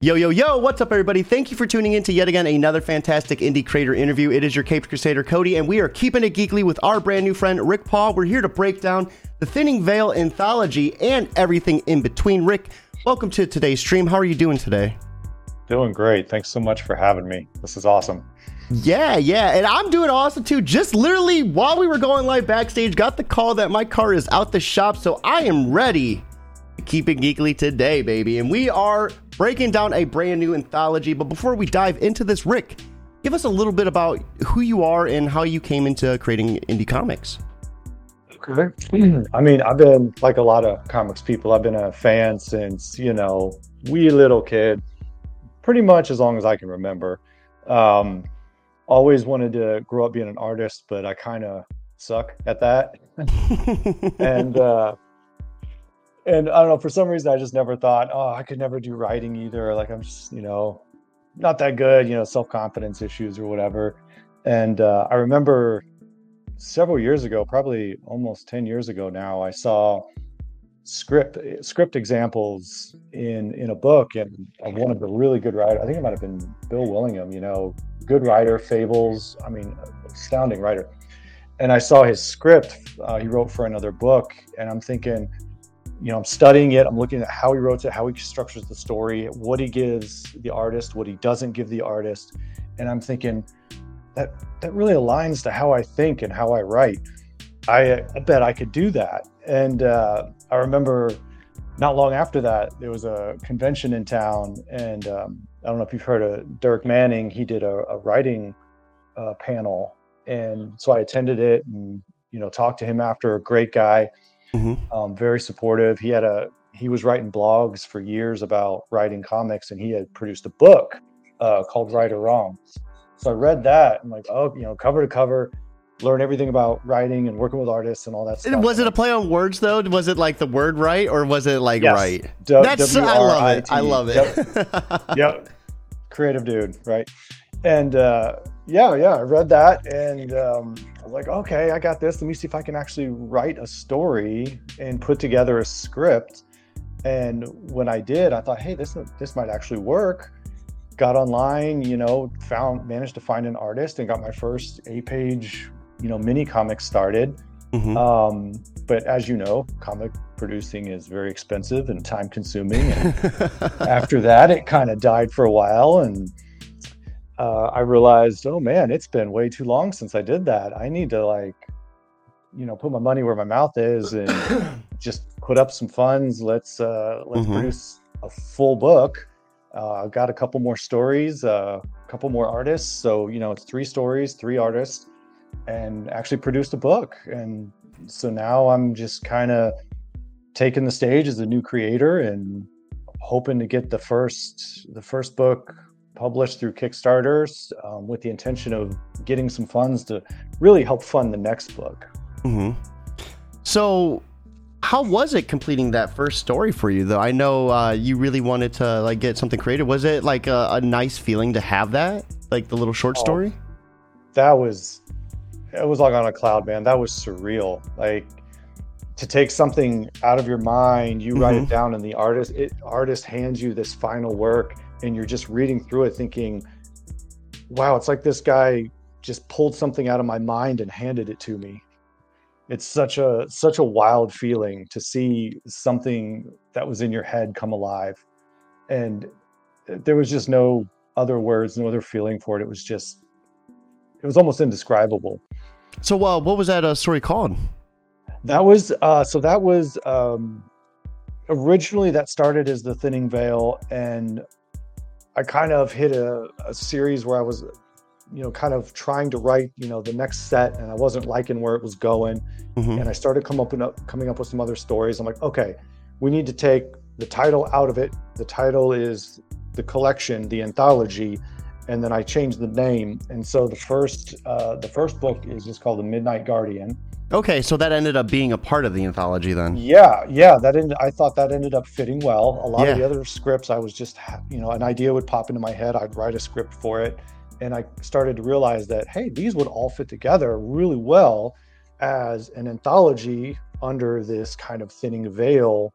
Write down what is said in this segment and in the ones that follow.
Yo, yo, yo, what's up, everybody? Thank you for tuning in to yet again another fantastic indie creator interview. It is your Caped Crusader Cody, and we are keeping it geekly with our brand new friend, Rick Paul. We're here to break down the Thinning Veil anthology and everything in between. Rick, welcome to today's stream. How are you doing today? Doing great. Thanks so much for having me. This is awesome. Yeah, yeah, and I'm doing awesome too. Just literally while we were going live backstage, got the call that my car is out the shop, so I am ready to keep it geekly today, baby. And we are breaking down a brand new anthology. But before we dive into this, Rick, give us a little bit about who you are and how you came into creating indie comics. Okay. I mean, I've been like a lot of comics people. I've been a fan since you know wee little kid, pretty much as long as I can remember. Um, always wanted to grow up being an artist, but I kind of suck at that. and uh, and I don't know for some reason I just never thought, oh, I could never do writing either. Like I'm just you know not that good, you know, self confidence issues or whatever. And uh, I remember several years ago, probably almost ten years ago now, I saw script script examples in in a book and one of the really good writers. I think it might have been Bill Willingham. You know, good writer, fables. I mean, astounding writer. And I saw his script uh, he wrote for another book, and I'm thinking, you know, I'm studying it. I'm looking at how he wrote it, how he structures the story, what he gives the artist, what he doesn't give the artist, and I'm thinking that that really aligns to how I think and how I write. I, I bet I could do that. And uh, I remember not long after that, there was a convention in town, and um, I don't know if you've heard of Dirk Manning. He did a, a writing uh, panel, and so I attended it, and you know, talked to him after. A great guy, mm-hmm. um, very supportive. He had a he was writing blogs for years about writing comics, and he had produced a book uh, called Write or Wrong. So I read that. I'm like, oh, you know, cover to cover learn everything about writing and working with artists and all that stuff. Was it a play on words though? Was it like the word right or was it like yes. right? D- That's I love it. I love it. Yep. yep. Creative dude, right? And uh, yeah, yeah, I read that and um, I was like, okay, I got this. Let me see if I can actually write a story and put together a script. And when I did, I thought, hey, this this might actually work got online, you know, found managed to find an artist and got my first eight page you know mini comics started mm-hmm. um, but as you know comic producing is very expensive and time consuming and after that it kind of died for a while and uh, i realized oh man it's been way too long since i did that i need to like you know put my money where my mouth is and just put up some funds let's uh let's mm-hmm. produce a full book uh, i've got a couple more stories a uh, couple more artists so you know it's three stories three artists and actually produced a book. And so now I'm just kind of taking the stage as a new creator and hoping to get the first the first book published through Kickstarters um, with the intention of getting some funds to really help fund the next book. Mm-hmm. So, how was it completing that first story for you? Though I know uh, you really wanted to like get something created. Was it like a, a nice feeling to have that, like the little short oh, story? That was it was like on a cloud, man. That was surreal. Like to take something out of your mind, you mm-hmm. write it mm-hmm. down, and the artist it, artist hands you this final work, and you're just reading through it, thinking, "Wow, it's like this guy just pulled something out of my mind and handed it to me." It's such a such a wild feeling to see something that was in your head come alive, and there was just no other words, no other feeling for it. It was just it was almost indescribable. So, uh, what was that uh, story called? That was uh, so. That was um, originally that started as the Thinning Veil, and I kind of hit a, a series where I was, you know, kind of trying to write, you know, the next set, and I wasn't liking where it was going, mm-hmm. and I started come up up, coming up with some other stories. I'm like, okay, we need to take the title out of it. The title is the collection, the anthology, and then I changed the name. And so the first uh, the first book is just called The Midnight Guardian. Okay, so that ended up being a part of the anthology then. Yeah, yeah, that ended, I thought that ended up fitting well. A lot yeah. of the other scripts, I was just, you know, an idea would pop into my head. I'd write a script for it, and I started to realize that hey, these would all fit together really well as an anthology under this kind of thinning veil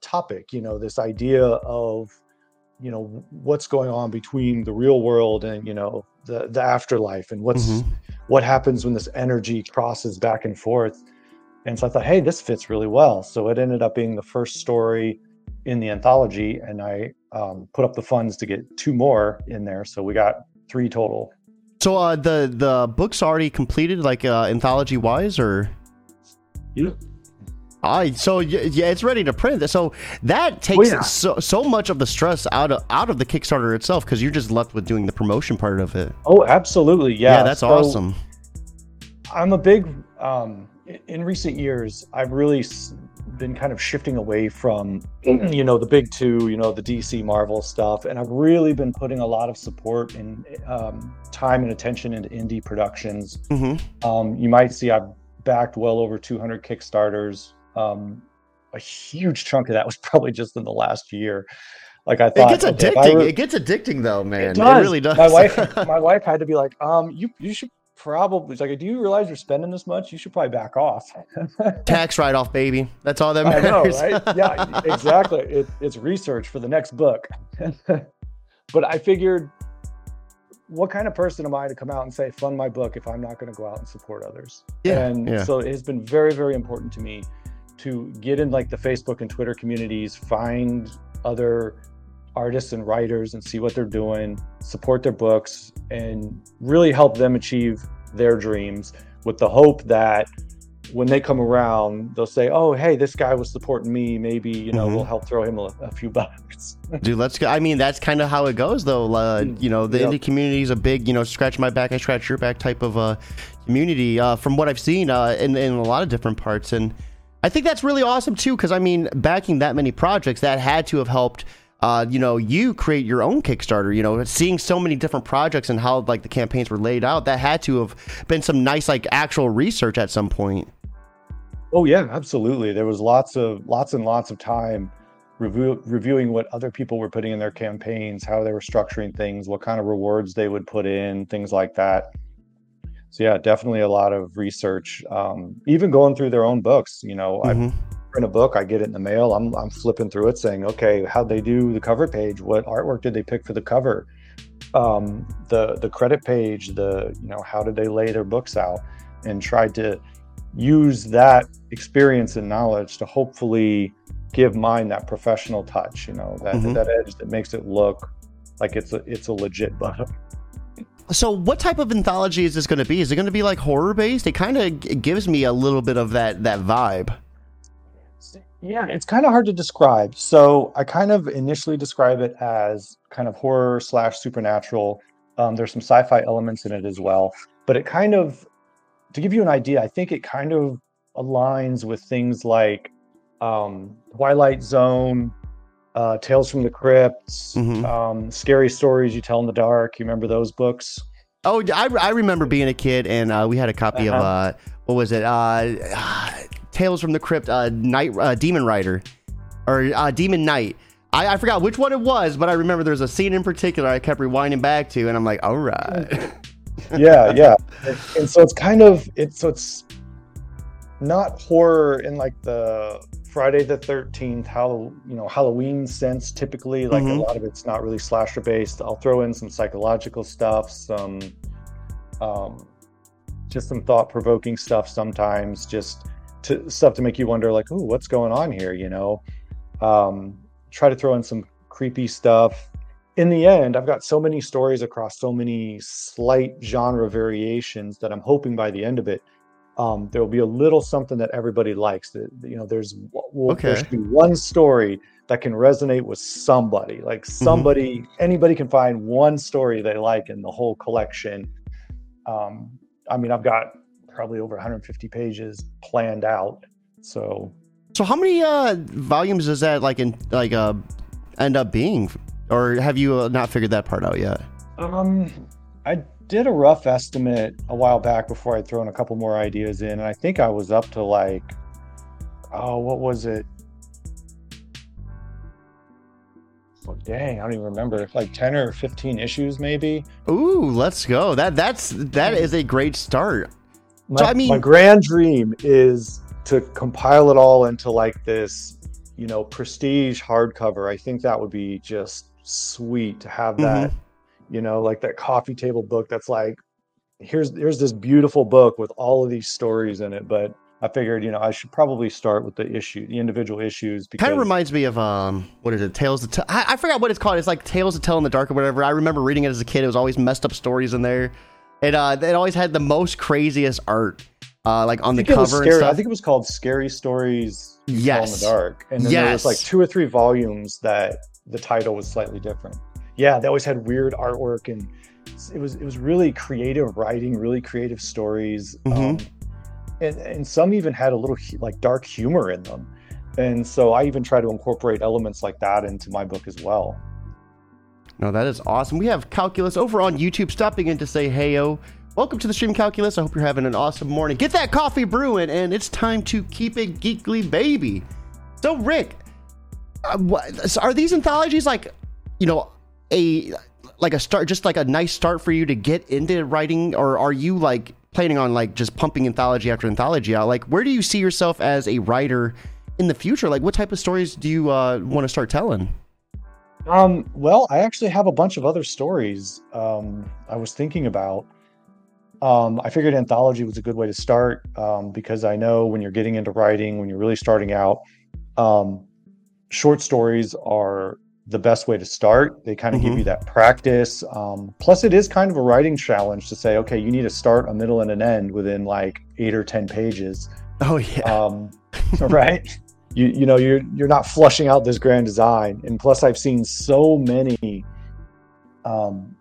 topic. You know, this idea of you know what's going on between the real world and you know the the afterlife and what's Mhm. what happens when this energy crosses back and forth. And so i thought hey this fits really well. So it ended up being the first story in the anthology and i um, put up the funds to get two more in there. So we got three total. So uh, the the book's already completed, like uh, anthology wise, or? Yeah I so yeah, it's ready to print. So that takes yeah. so so much of the stress out of out of the Kickstarter itself because you're just left with doing the promotion part of it. oh absolutely yeah, Yeah, that's So- awesome. I'm a big um in recent years I've really been kind of shifting away from you know the big two, you know the DC Marvel stuff and I've really been putting a lot of support and um, time and attention into indie productions. hmm Um, you might see I've backed well over 200 Kickstarters. Um, a huge chunk of that was probably just in the last year. Like I thought, It gets okay, addicting. were- It gets addicting though, man. It, does. really does. My wife, my wife had to be like, um, you you should probably it's like, do you realize you're spending this much? You should probably back off. Tax write off, baby. That's all that I know, matters. right? Yeah, exactly. It, it's research for the next book. but I figured, what kind of person am I to come out and say fund my book if I'm not going to go out and support others? Yeah, and yeah. so it has been very, very important to me to get in like the Facebook and Twitter communities, find other artists and writers and see what they're doing, support their books, and really help them achieve their dreams with the hope that when they come around, they'll say, "Oh, hey, this guy was supporting me. Maybe you know Mhm. we'll help throw him a, a few bucks." Dude, let's go. I mean, that's kind of how it goes, though. Uh, Mm, you know, the yep. indie community is a big, you know, scratch my back, I scratch your back type of uh, community. Uh, from what I've seen uh, in in a lot of different parts, and I think that's really awesome too. Because I mean, backing that many projects, that had to have helped. Uh, you know, you create your own Kickstarter. You know, seeing so many different projects and how like the campaigns were laid out, that had to have been some nice like actual research at some point. Oh yeah, absolutely. There was lots of lots and lots of time review, reviewing what other people were putting in their campaigns, how they were structuring things, what kind of rewards they would put in, things like that. So yeah, definitely a lot of research. Um, even going through their own books. You know, I Mhm. print a book, I get it in the mail. I'm I'm flipping through it, saying, okay, how'd they do the cover page? What artwork did they pick for the cover? Um, the the credit page, the you know, how did they lay their books out? And tried to use that experience and knowledge to hopefully give mine that professional touch. You know, that Mhm. that edge that makes it look like it's a it's a legit book. So, what type of anthology is this going to be? Is it going to be like horror based? It kind of gives me a little bit of that that vibe. Yeah, it's kind of hard to describe. So I kind of initially describe it as kind of horror slash supernatural. Um, there's some sci-fi elements in it as well, but it kind of, to give you an idea, I think it kind of aligns with things like um, Twilight Zone, uh, Tales from the Crypts, Mhm. um, Scary Stories You Tell in the Dark. You remember those books? Oh, I, I remember being a kid and uh, we had a copy of Uh-huh. uh, what was it? Uh, uh, Tales from the Crypt, uh, Night uh, Demon Rider, or uh, Demon Knight. I, I forgot which one it was, but I remember there's a scene in particular I kept rewinding back to, and I'm like, all right. yeah yeah and, and so it's kind of it's so it's not horror in like the friday the 13th how you know halloween sense typically like Mhm. a lot of it's not really slasher based. I'll throw in some psychological stuff some um just some thought-provoking stuff sometimes just to stuff to make you wonder like oh what's going on here? You know? Um try to throw in some creepy stuff. In the end, I've got so many stories across so many slight genre variations that I'm hoping by the end of it, um, there will be a little something that everybody likes. That you know, there's well, there Okay. should be one story that can resonate with somebody. Like somebody, anybody can find one story they like in the whole collection. Um, I mean, I've got probably over 150 pages planned out. So So, how many uh, volumes does that like in like uh, end up being, or have you uh, not figured that part out yet? Um, I did a rough estimate a while back before I'd thrown a couple more ideas in, and I think I was up to like, oh, what was it? Oh, dang, I don't even remember. Like ten or fifteen issues, maybe. Ooh, let's go. That that's that is a great start. My, I mean- my grand dream is to compile it all into like this, you know, prestige hardcover. I think that would be just sweet to have that, mm-hmm. You know, like that coffee table book that's like, here's here's this beautiful book with all of these stories in it. But I figured, you know, I should probably start with the issue, the individual issues. Because Kind of reminds me of um, what is it? Tales to Tell. I, I forgot what it's called. It's like Tales to Tell in the Dark or whatever. I remember reading it as a kid. It was always messed up stories in there. It uh, it always had the most craziest art, uh, like on the cover and stuff. I think it was called Scary Stories Tell in the Dark. And then there was like two or three volumes that the title was slightly different. Yeah, they always had weird artwork and it was it was really creative writing, really creative stories. Um, Mhm. and, and some even had a little like dark humor in them. And so I even try to incorporate elements like that into my book as well. No, that is awesome. We have Calculus over on YouTube stopping in to say, hey, yo, welcome to the stream, Calculus. I hope you're having an awesome morning. Get that coffee brewing, and it's time to keep it geekly, baby. So, Rick, uh, what, so are these anthologies like, you know, a like a start, just like a nice start for you to get into writing, or are you like planning on like just pumping anthology after anthology out? Like, where do you see yourself as a writer in the future? Like, what type of stories do you uh, want to start telling? Um, well, I actually have a bunch of other stories um, I was thinking about. Um, I figured anthology was a good way to start um, because I know when you're getting into writing, when you're really starting out, um, short stories are the best way to start. They kind of give Mhm. you that practice. Um, plus, it is kind of a writing challenge to say, okay, you need to start, a middle, and an end within like eight or 10 pages Oh yeah. um right you you know you're you're not flushing out this grand design and plus i've seen so many um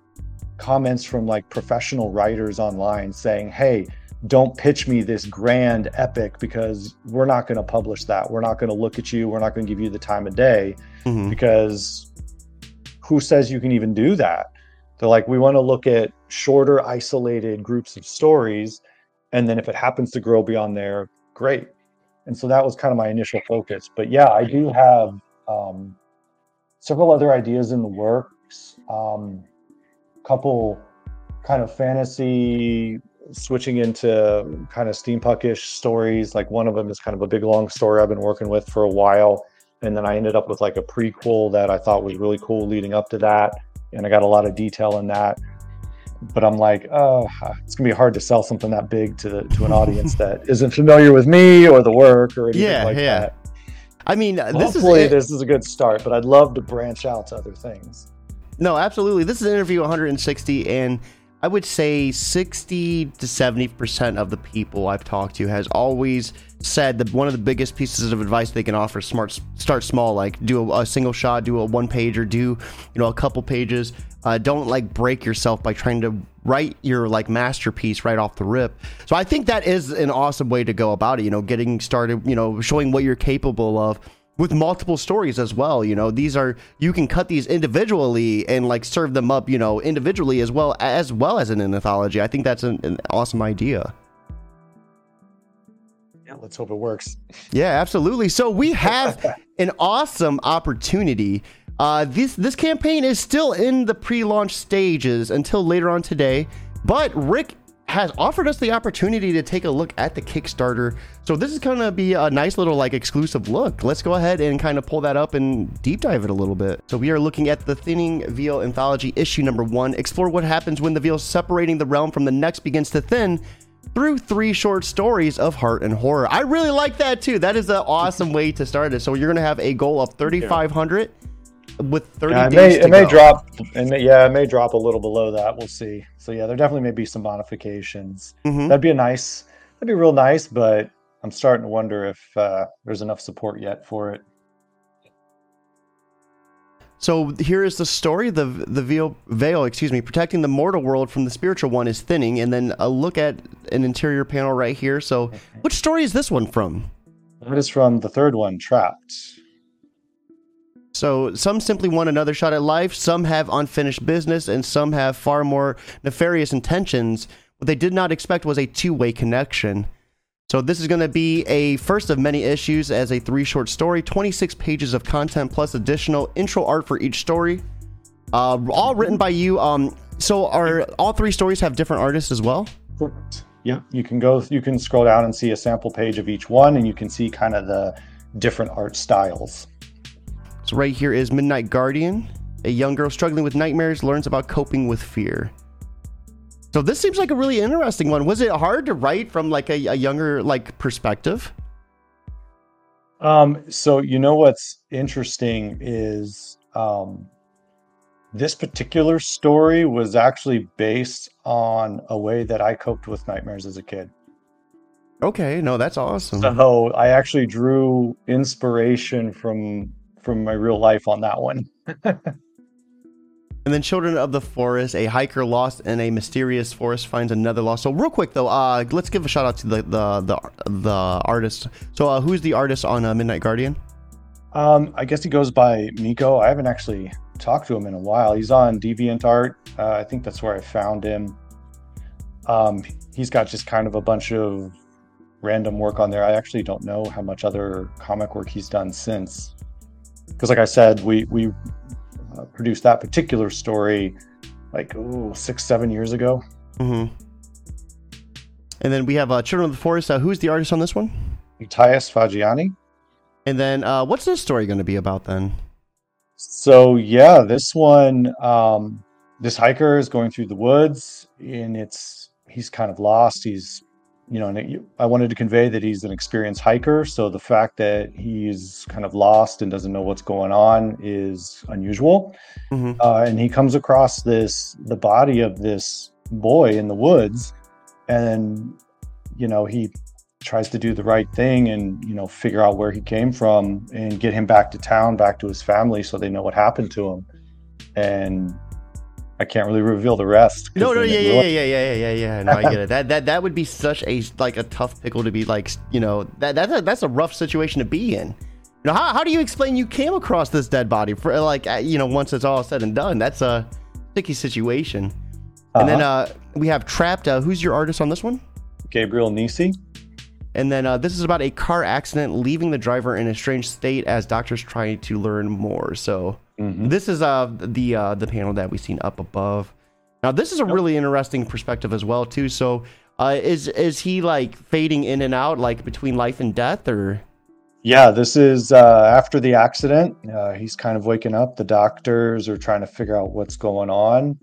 comments from like professional writers online saying hey don't pitch me this grand epic because we're not going to publish that we're not going to look at you we're not going to give you the time of day Mhm. because who says you can even do that? They're like, we want to look at shorter, isolated groups of stories. And then if it happens to grow beyond there, great. And so that was kind of my initial focus. But yeah, I do have um, several other ideas in the works. Um, couple kind of fantasy switching into kind of steampunkish stories. Like one of them is kind of a big long story I've been working with for a while and then I ended up with like a prequel that I thought was really cool leading up to that, and I got a lot of detail in that. But I'm like, oh, it's gonna be hard to sell something that big to the, to an audience that isn't familiar with me or the work or anything Yeah, like yeah. that. I mean, this Hopefully, is this is a good start, but I'd love to branch out to other things. no, absolutely. This is interview 160, and I would say 60 to 70 percent of the people I've talked to has always said that one of the biggest pieces of advice they can offer smart start small like do a, a single shot do a one page or do you know a couple pages. Uh, don't like break yourself by trying to write your like masterpiece right off the rip. So i think that is an awesome way to go about it you know getting started you know showing what you're capable of with multiple stories as well you know these are you can cut these individually and like serve them up you know individually as well as well as in an anthology i think that's an, an awesome idea Yeah, let's hope it works. yeah, absolutely. So we have an awesome opportunity. Uh, this this campaign is still in the pre-launch stages until later on today, but Rick has offered us the opportunity to take a look at the Kickstarter. So this is going to be a nice little like exclusive look. Let's go ahead and kind of pull that up and deep dive it a little bit. So we are looking at the Thinning Veil Anthology issue number one. Explore what happens when the veil separating the realm from the next begins to thin through three short stories of heart and horror. I really like that too. That is an awesome way to start it. So you're gonna have a goal of 3,500 with 30 Yeah, it days may to it may drop, and yeah, it may drop a little below that. We'll see. So yeah, there definitely may be some modifications. Mhm. That'd be a nice. That'd be real nice, but I'm starting to wonder if uh, there's enough support yet for it. So here is the story: the the veil, veil, excuse me, protecting the mortal world from the spiritual one is thinning, and then a look at an interior panel right here. So, which story is this one from? That is from the third one, Trapped. So some simply want another shot at life, some have unfinished business, and some have far more nefarious intentions. What they did not expect was a two-way connection. So this is going to be a first of many issues as a three short story, 26 pages of content plus additional intro art for each story. Uh, all written by you. Um, so are all three stories have different artists as well? Correct. Yeah, you can go. You can scroll down and see a sample page of each one, and you can see kind of the different art styles. So right here is Midnight Guardian, A young girl struggling with nightmares learns about coping with fear. So this seems like a really interesting one. Was it hard to write from like a, a younger like perspective? Um, so you know what's interesting is um, this particular story was actually based on a way that I coped with nightmares as a kid. Okay, no, that's awesome. So I actually drew inspiration from from my real life on that one. And then Children of the Forest, a hiker lost in a mysterious forest finds another lost. So real quick though, uh, let's give a shout out to the the the, the artist. So uh, who's the artist on uh, Midnight Guardian? Um, I guess he goes by Miko. I haven't actually talked to him in a while. He's on DeviantArt. Uh, I think that's where I found him. Um, he's got just kind of a bunch of random work on there. I actually don't know how much other comic work he's done since. Because, like I said, we we uh, produced that particular story like oh six seven years ago. Mm-hmm. And then we have uh, Children of the Forest. Uh, who's the artist on this one? Matthias Faggiani. And then uh, what's this story going to be about then? So yeah, this one, um, this hiker is going through the woods, and it's he's kind of lost. He's you know, and I wanted to convey that he's an experienced hiker. So the fact that he's kind of lost and doesn't know what's going on is unusual. Mm-hmm. Uh, and he comes across this the body of this boy in the woods, and you know he tries to do the right thing and you know figure out where he came from and get him back to town, back to his family, so they know what happened to him. And I can't really reveal the rest. No, no, yeah, yeah, yeah, yeah, yeah, yeah, yeah. No, I get it. That that that would be such a like a tough pickle to be like, you know, that that's a, that's a rough situation to be in. You know, how how do you explain you came across this dead body for like uh, you know once it's all said and done? That's a sticky situation. Uh-huh. And then uh, we have trapped. Uh, who's your artist on this one? Gabriel Nisi. And then uh, this is about a car accident leaving the driver in a strange state as doctors try to learn more. So Mm-hmm. This is uh the uh the panel that we've seen up above. Now this is a really interesting perspective as well too. So uh, is is he like fading in and out like between life and death or? Yeah, this is uh, after the accident. Uh, he's kind of waking up. The doctors are trying to figure out what's going on,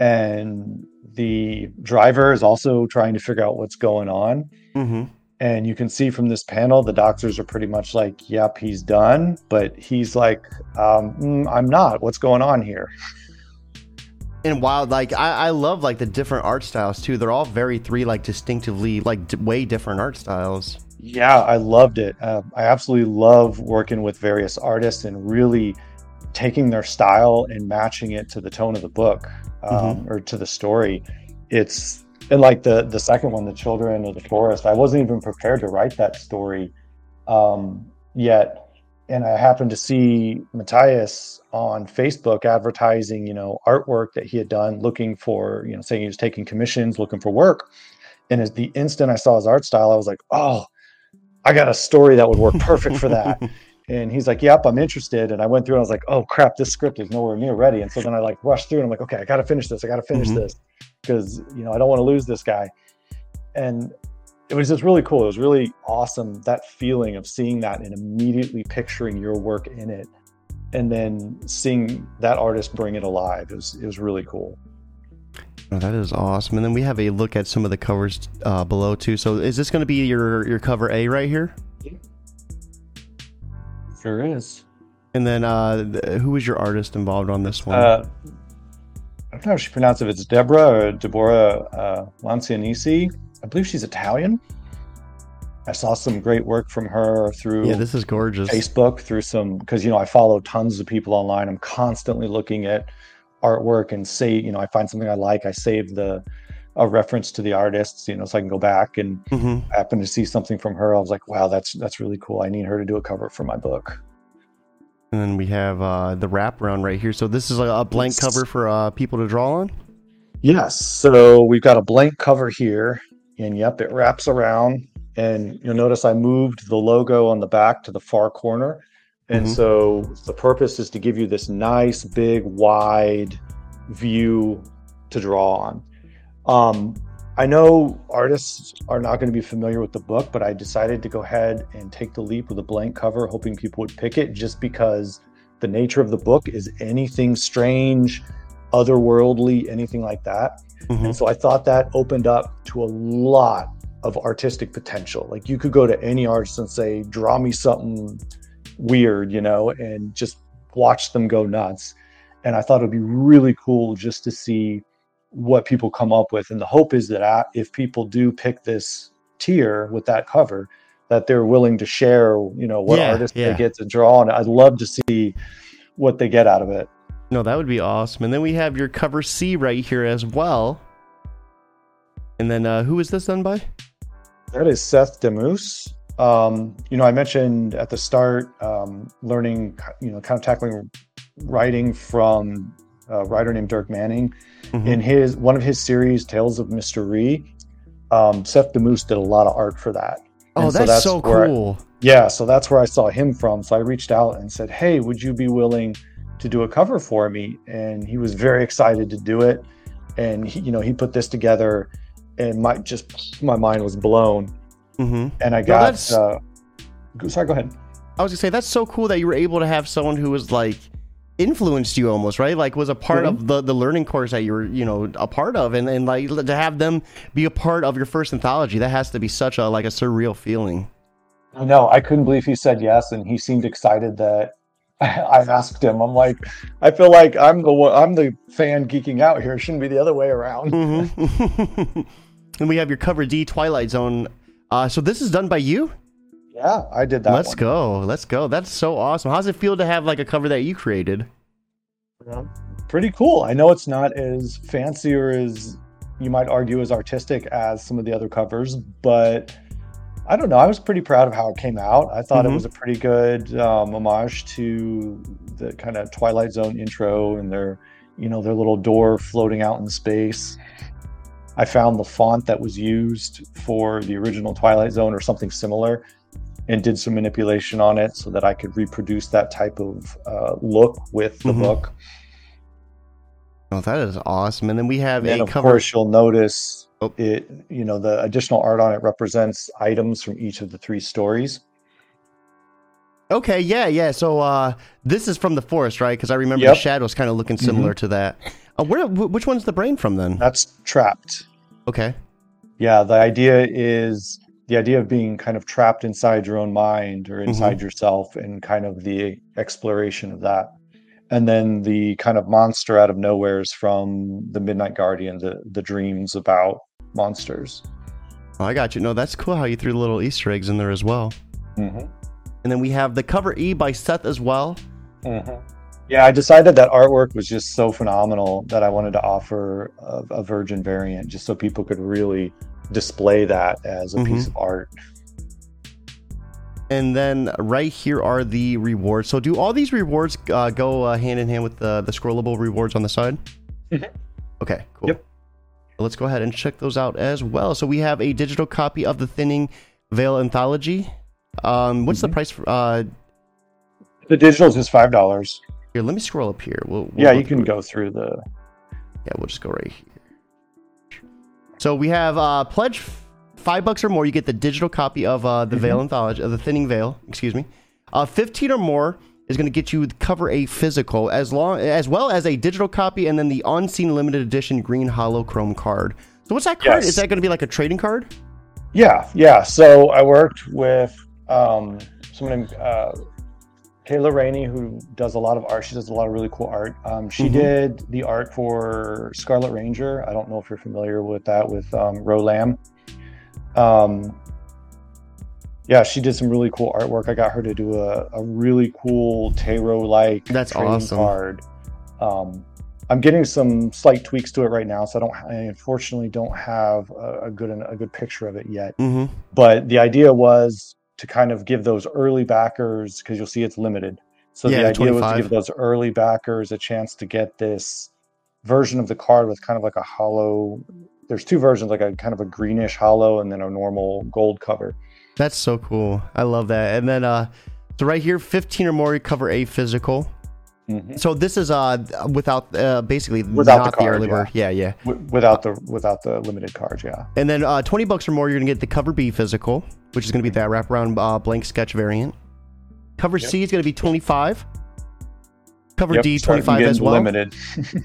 and the driver is also trying to figure out what's going on. Mm-hmm. And you can see from this panel, the doctors are pretty much like, yep, he's done. But he's like, um, mm, I'm not. What's going on here? And while like I, I love like the different art styles too. They're all very three like distinctively like d- way different art styles. Yeah, I loved it. Uh, I absolutely love working with various artists and really taking their style and matching it to the tone of the book um, mm-hmm. or to the story. It's and like the the second one, the children of the forest, I wasn't even prepared to write that story um, yet. And I happened to see Matthias on Facebook advertising, you know, artwork that he had done, looking for, you know, saying he was taking commissions, looking for work. And as the instant I saw his art style, I was like, oh, I got a story that would work perfect for that. and he's like, "Yep, I'm interested." And I went through and I was like, "Oh crap, this script is nowhere near ready." And so then I like rushed through and I'm like, "Okay, I got to finish this. I got to finish mm-hmm. this." because you know I don't want to lose this guy. And it was just really cool. It was really awesome that feeling of seeing that and immediately picturing your work in it, and then seeing that artist bring it alive. It was it was really cool. Oh, that is awesome. And then we have a look at some of the covers uh, below too. So is this going to be your your cover A right here? Sure is. And then uh, who was your artist involved on this one? Uh, I don't know how she pronounces it. It's Deborah or Deborah uh, Lancianisi. I believe she's Italian. I saw some great work from her through yeah, this is gorgeous. Facebook through some because you know I follow tons of people online. I'm constantly looking at artwork and say you know I find something I like. I save the a reference to the artists, you know, so I can go back and mm-hmm. Happen to see something from her. I was like, wow, that's that's really cool. I need her to do a cover for my book. And then we have uh, the wraparound right here. So this is a, blank cover for uh, people to draw on. Yes. So we've got a blank cover here, and yep, it wraps around. And you'll notice I moved the logo on the back to the far corner. And mm-hmm. so the purpose is to give you this nice, big, wide view to draw on. Um, I know artists are not going to be familiar with the book, but I decided to go ahead and take the leap with a blank cover, hoping people would pick it just because the nature of the book is anything strange, otherworldly, anything like that. Mhm. And so I thought that opened up to a lot of artistic potential. Like you could go to any artist and say, draw me something weird, you know, and just watch them go nuts. And I thought it'd be really cool just to see what people come up with. And the hope is that I- if people do pick this tier with that cover, that they're willing to share, you know, what Yeah, artist yeah. they get to draw. And I'd love to see what they get out of it. No, that would be awesome. And then we have your cover C right here as well. And then uh, who is this done by? That is Seth Damoose. Um, you know, I mentioned at the start um, learning, you know, kind of tackling writing from a writer named Dirk Manning. Mhm. In his one of his series, Tales of Mr. Rhee, um, Seth Damoose did a lot of art for that. Oh, And that's, so where I- cool. yeah, so that's where I saw him from. So I reached out and said, "Hey, would you be willing to do a cover for me?" And he was very excited to do it. And he, you know, he put this together, and my just my mind was blown. hmm And I got. that's- uh, sorry, go ahead. I was gonna say that's so cool that you were able to have someone who was like influenced you almost right like was a part of the the learning course that you were you know a part of and and like to have them be a part of your first anthology that has to be such a like a surreal feeling I know. I couldn't believe he said yes, and he seemed excited that I asked him. I'm like, I feel like I'm the one, I'm the fan geeking out here. It shouldn't be the other way around. hmm and we have your cover D Twilight Zone uh so this is done by you Yeah, I did that. let's one. go let's go that's so awesome how's it feel to have like a cover that you created Yeah. Pretty cool. I know it's not as fancy or as you might argue as artistic as some of the other covers, but I don't know. I was pretty proud of how it came out. I thought Mhm. it was a pretty good um, homage to the kind of Twilight Zone intro and their, you know, their little door floating out in space. I found the font that was used for the original Twilight Zone or something similar and did some manipulation on it so that I could reproduce that type of uh, look with the Mhm. book. oh that is awesome and then we have And a of cover course, you'll notice Oh. it. You know, the additional art on it represents items from each of the three stories. Okay, yeah, yeah. So uh, this is from the forest, right? Because I remember Yep. the shadows kind of looking similar to that. Uh, where, wh- which one's the brain from then? That's trapped. Okay. Yeah, the idea is the idea of being kind of trapped inside your own mind or inside yourself, and kind of the exploration of that. And then the kind of monster out of nowhere is from the Midnight Guardian, the the dreams about monsters. Oh, I got you. No, that's cool how you threw the little Easter eggs in there as well. Mm-hmm. And then we have the cover E by Seth as well. Yeah, I decided that artwork was just so phenomenal that I wanted to offer a, a virgin variant just so people could really display that as a Mhm. piece of art. And then right here are the rewards. So do all these rewards uh, go uh, hand in hand with the, the scrollable rewards on the side? Mhm. Okay, cool. Yep. Let's go ahead and check those out as well. So we have a digital copy of the Thinning Veil Anthology. Um, what's the Mhm. price for? Uh, The digital is just five dollars. here, let me scroll up here. We'll, we'll Yeah, you can through- go through the. Yeah, we'll just go right here. So we have uh, pledge five bucks or more. You get the digital copy of uh, the Veil Anthology, of the Thinning Veil. Excuse me. Uh, Fifteen or more is going to get you cover a physical, as long as well as a digital copy, and then the unseen limited edition green holo chrome card. So what's that card? Yes. Is that going to be like a trading card? Yeah, yeah. So I worked with um, someone named uh, Kayla Rainey, who does a lot of art. She does a lot of really cool art. Um, she Mhm. did the art for Scarlet Ranger. I don't know if you're familiar with that with um, Rolam. Um, yeah, she did some really cool artwork. I got her to do a, a really cool tarot like That's awesome. card. Um, I'm getting some slight tweaks to it right now, so I don't. I unfortunately don't have a, a good a good picture of it yet Mm-hmm. but the idea was to kind of give those early backers because you'll see it's limited so Yeah, the idea was to give those early backers a chance to get this version of the card with kind of like a holo there's two versions like a kind of a greenish holo and then a normal gold cover That's so cool. I love that. And then uh, so right here, fifteen or more, you cover a physical. So this is uh without uh basically Without the not the, card, early yeah. bird. Yeah, yeah. W- without the without the limited cards yeah And then uh, 20 bucks or more, you're going to get the cover B physical, which is going to be that wraparound uh, blank sketch variant. Cover Yep. C is going to be 25. Cover Yep, D 25 getting as well. Limited.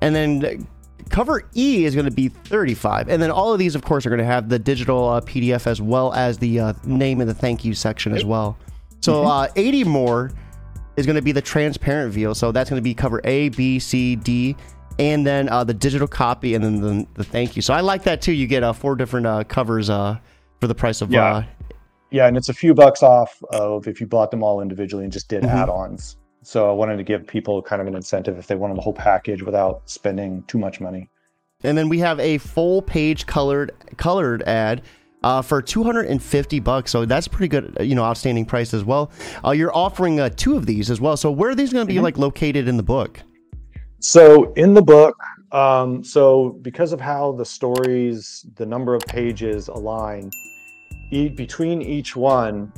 And then cover E is going to be 35. And then all of these, of course, are going to have the digital uh, PDF as well as the uh, name and the thank you section as well. So uh, 80 more is going to be the transparent view. So that's going to be cover A, B, C, D, and then uh, the digital copy and then the, the thank you. So I like that too. You get uh, four different uh, covers uh, for the price of. Yeah. Uh, Yeah, and it's a few bucks off of if you bought them all individually and just did Mhm. add-ons. So I wanted to give people kind of an incentive if they wanted the whole package without spending too much money. and then we have a full page colored colored ad uh, for 250 bucks so that's pretty good uh, you know outstanding price as well uh, you're offering uh, two of these as well so where are these going to be Mhm. like located in the book So in the book, um, so because of how the stories, the number of pages align, e- between each one,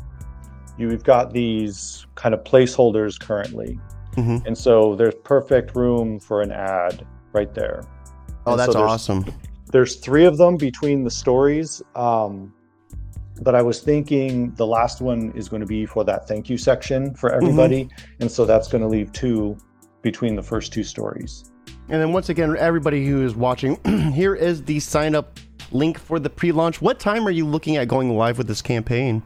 you've got these kind of placeholders currently, Mhm. and so there's perfect room for an ad right there. oh And that's there's- awesome There's three of them between the stories. Um, but I was thinking the last one is going to be for that thank you section for everybody. And so that's going to leave two between the first two stories. and then once again everybody who is watching here is the sign up link for the pre-launch what time are you looking at going live with this campaign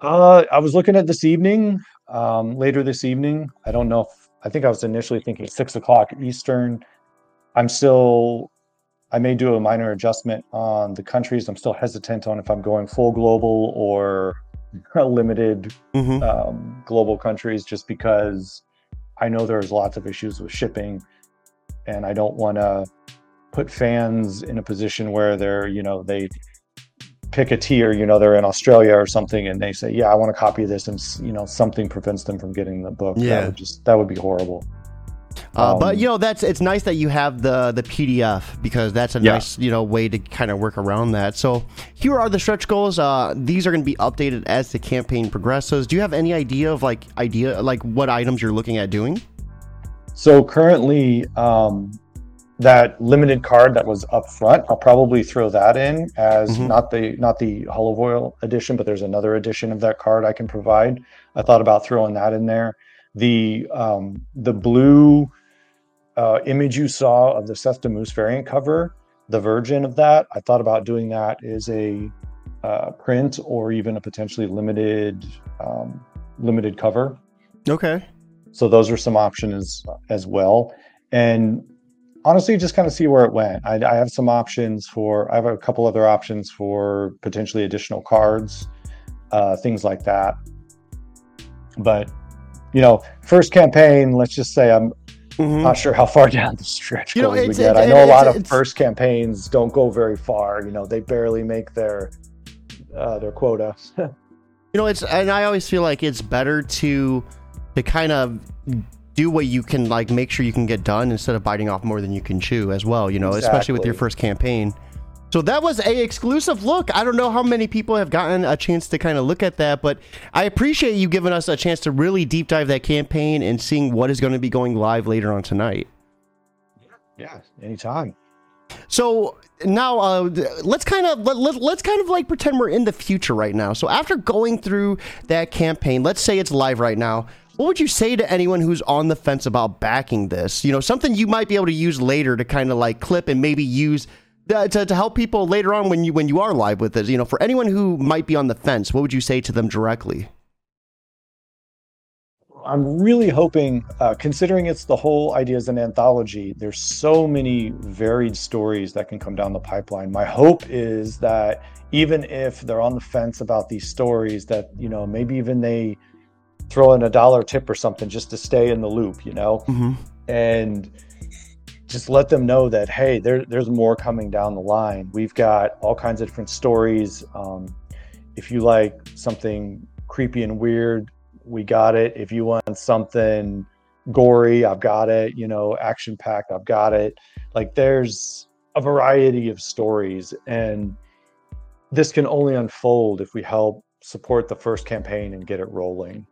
Uh, I was looking at this evening, um, later this evening. I don't know if I think I was initially thinking six o'clock Eastern. I'm still, I may do a minor adjustment on the countries. I'm still hesitant on if I'm going full global or limited mm-hmm. um, global countries just because I know there's lots of issues with shipping and I don't want to put fans in a position where they're, you know, they pick a tier, you know, they're in Australia or something and they say, yeah, I want to copy of this and, you know, something prevents them from getting the book. Yeah. That would just, that would be horrible. Uh, but Um, you know that's it's nice that you have the the PDF because that's a Yeah. nice you know way to kind of work around that. So here are the stretch goals. Uh, these are going to be updated as the campaign progresses. Do you have any idea of like idea like what items you're looking at doing? So currently, um, that limited card that was up front, I'll probably throw that in as Mhm. not the not the olive oil edition, but there's another edition of that card I can provide. I thought about throwing that in there. The um, the blue uh, image you saw of the Seth Damoose variant cover, the version of that, I thought about doing that as a uh, print or even a potentially limited um, limited cover. Okay. So those are some options as well. And honestly, just kind of see where it went. I, I have some options for, I have a couple other options for potentially additional cards, uh, things like that. But, you know, first campaign, let's just say I'm Mhm. not sure how far down the stretch You know, goals we get. I know a lot of first campaigns don't go very far. You know, they barely make their uh, their quota. You know, it's and I always feel like it's better to to kind of do what you can like make sure you can get done instead of biting off more than you can chew as well, you know, especially with your first campaign. So that was a exclusive look. I don't know how many people have gotten a chance to kind of look at that, but I appreciate you giving us a chance to really deep dive that campaign and seeing what is going to be going live later on tonight. Yeah, anytime. So now uh, let's kind of let, let, let's kind of like pretend we're in the future right now. So after going through that campaign, let's say it's live right now. What would you say to anyone who's on the fence about backing this? You know, something you might be able to use later to kind of like clip and maybe use to, to help people later on when you when you are live with this. You know, for anyone who might be on the fence, what would you say to them directly? I'm really hoping, uh, considering it's the whole idea as an anthology, there's so many varied stories that can come down the pipeline. My hope is that even if they're on the fence about these stories, that, you know, maybe even they throw in a dollar tip or something just to stay in the loop, you know, Mm-hmm. and just let them know that, hey, there, there's more coming down the line. We've got all kinds of different stories. Um, if you like something creepy and weird, we got it. If you want something gory, I've got it. You know, action packed, I've got it. Like there's a variety of stories, and this can only unfold if we help support the first campaign and get it rolling.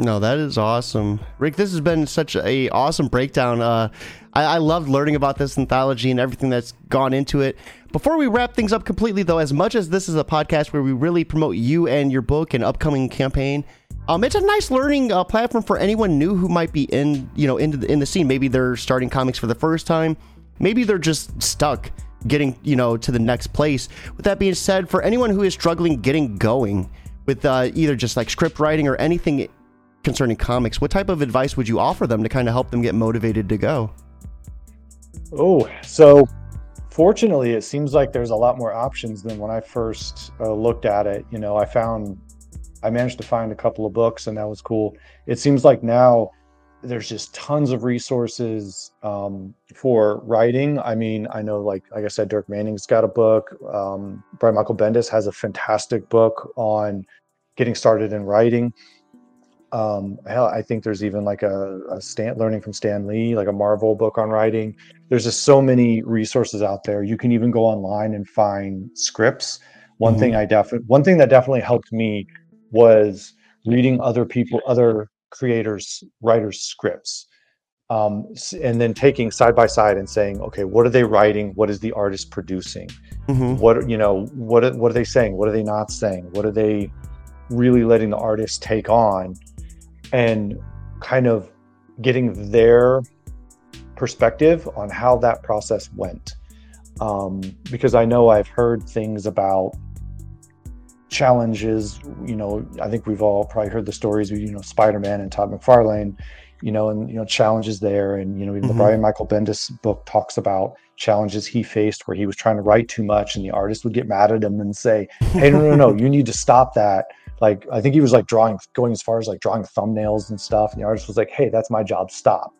No, that is awesome, Rick. This has been such a awesome breakdown. Uh, I, I loved learning about this anthology and everything that's gone into it. Before we wrap things up completely, though, as much as this is a podcast where we really promote you and your book and upcoming campaign, um, it's a nice learning uh, platform for anyone new who might be in, you know, into the, in the scene. Maybe they're starting comics for the first time. Maybe they're just stuck getting, you know, to the next place. With that being said, for anyone who is struggling getting going with uh, either just like script writing or anything concerning comics, what type of advice would you offer them to kind of help them get motivated to go? Oh, so fortunately, it seems like there's a lot more options than when I first uh, looked at it. You know, I found, I managed to find a couple of books, and that was cool. It seems like now there's just tons of resources um, for writing. I mean, I know, like like I said, Dirk Manning's got a book. Um, Brian Michael Bendis has a fantastic book on getting started in writing um hell i think there's even like a, a stan learning from stan lee like a marvel book on writing. There's just so many resources out there. You can even go online and find scripts. One mm-hmm. thing i definitely one thing that definitely helped me was reading other people other creators writers scripts. Um, and then taking side by side and saying okay what are they writing? What is the artist producing? Mm-hmm. what you know what what are they saying? What are they not saying? What are they really letting the artist take on and kind of getting their perspective on how that process went. Um, because I know I've heard things about challenges. You know, I think we've all probably heard the stories of you know Spider-Man and Todd McFarlane. You know, and you know challenges there, and you know even mm-hmm. the Brian Michael Bendis book talks about challenges he faced where he was trying to write too much, and the artist would get mad at him and say, "Hey, no, no, no, you need to stop that." Like I think he was like drawing going as far as like drawing thumbnails and stuff. And the artist was like, hey, that's my job, stop.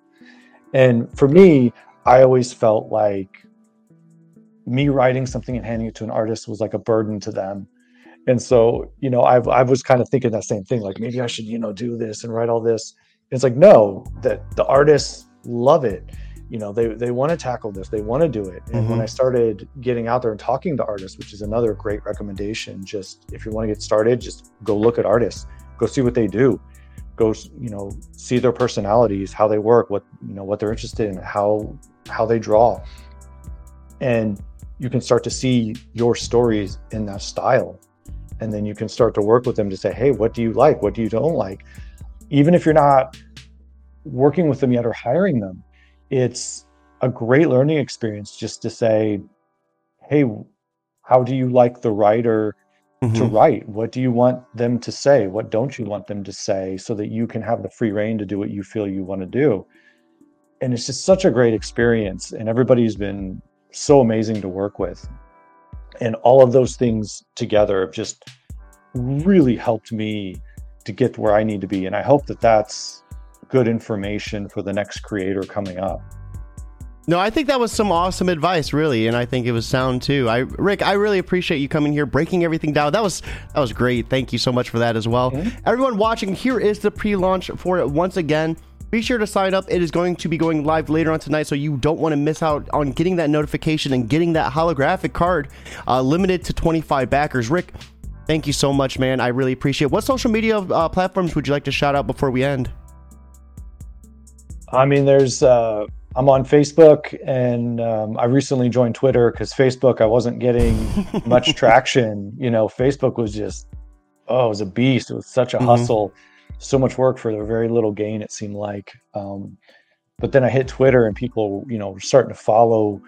And for me, I always felt like me writing something and handing it to an artist was like a burden to them. And so, you know, I've I was kind of thinking that same thing, like maybe I should, you know, do this and write all this. It's like, no, that the artists love it you know they they want to tackle this they want to do it. And mm-hmm. when i started getting out there and talking to artists which is another great recommendation just if you want to get started just go look at artists go see what they do. Go you know see their personalities how they work what you know what they're interested in how how they draw. And you can start to see your stories in that style. And then you can start to work with them to say hey what do you like? What do you don't like? Even if you're not working with them yet or hiring them it's a great learning experience just to say, hey, how do you like the writer mm-hmm. to write? What do you want them to say? What don't you want them to say so that you can have the free reign to do what you feel you want to do? And it's just such a great experience. And everybody's been so amazing to work with. And all of those things together have just really helped me to get where I need to be. And I hope that that's good information for the next creator coming up. No, I think that was some awesome advice, really, and I think it was sound too. I, Rick, I really appreciate you coming here, breaking everything down. That was that was great. Thank you so much for that as well. Mm-hmm. Everyone watching, here is the pre-launch for it once again. Be sure to sign up. It is going to be going live later on tonight, so you don't want to miss out on getting that notification and getting that holographic card. Uh, limited to 25 backers. Rick, thank you so much, man. I really appreciate. it. What social media uh, platforms would you like to shout out before we end? I mean, there's uh, I'm on Facebook, and um, I recently joined Twitter because Facebook I wasn't getting much traction. You know, Facebook was just oh, it was a beast. It was such a mm-hmm. hustle, so much work for a very little gain. It seemed like. Um, but then I hit Twitter, and people, you know, were starting to follow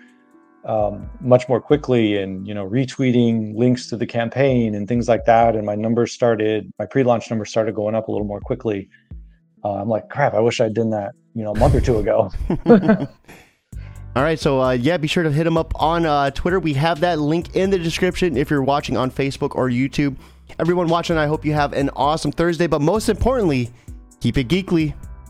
um, much more quickly, and you know, retweeting links to the campaign and things like that. And my numbers started, my pre-launch numbers started going up a little more quickly uh, I'm like, crap, I wish I'd done that, you know, a month or two ago. All right, so uh, yeah, be sure to hit him up on uh, Twitter. We have that link in the description if you're watching on Facebook or YouTube. Everyone watching, I hope you have an awesome Thursday, but most importantly, keep it geekly.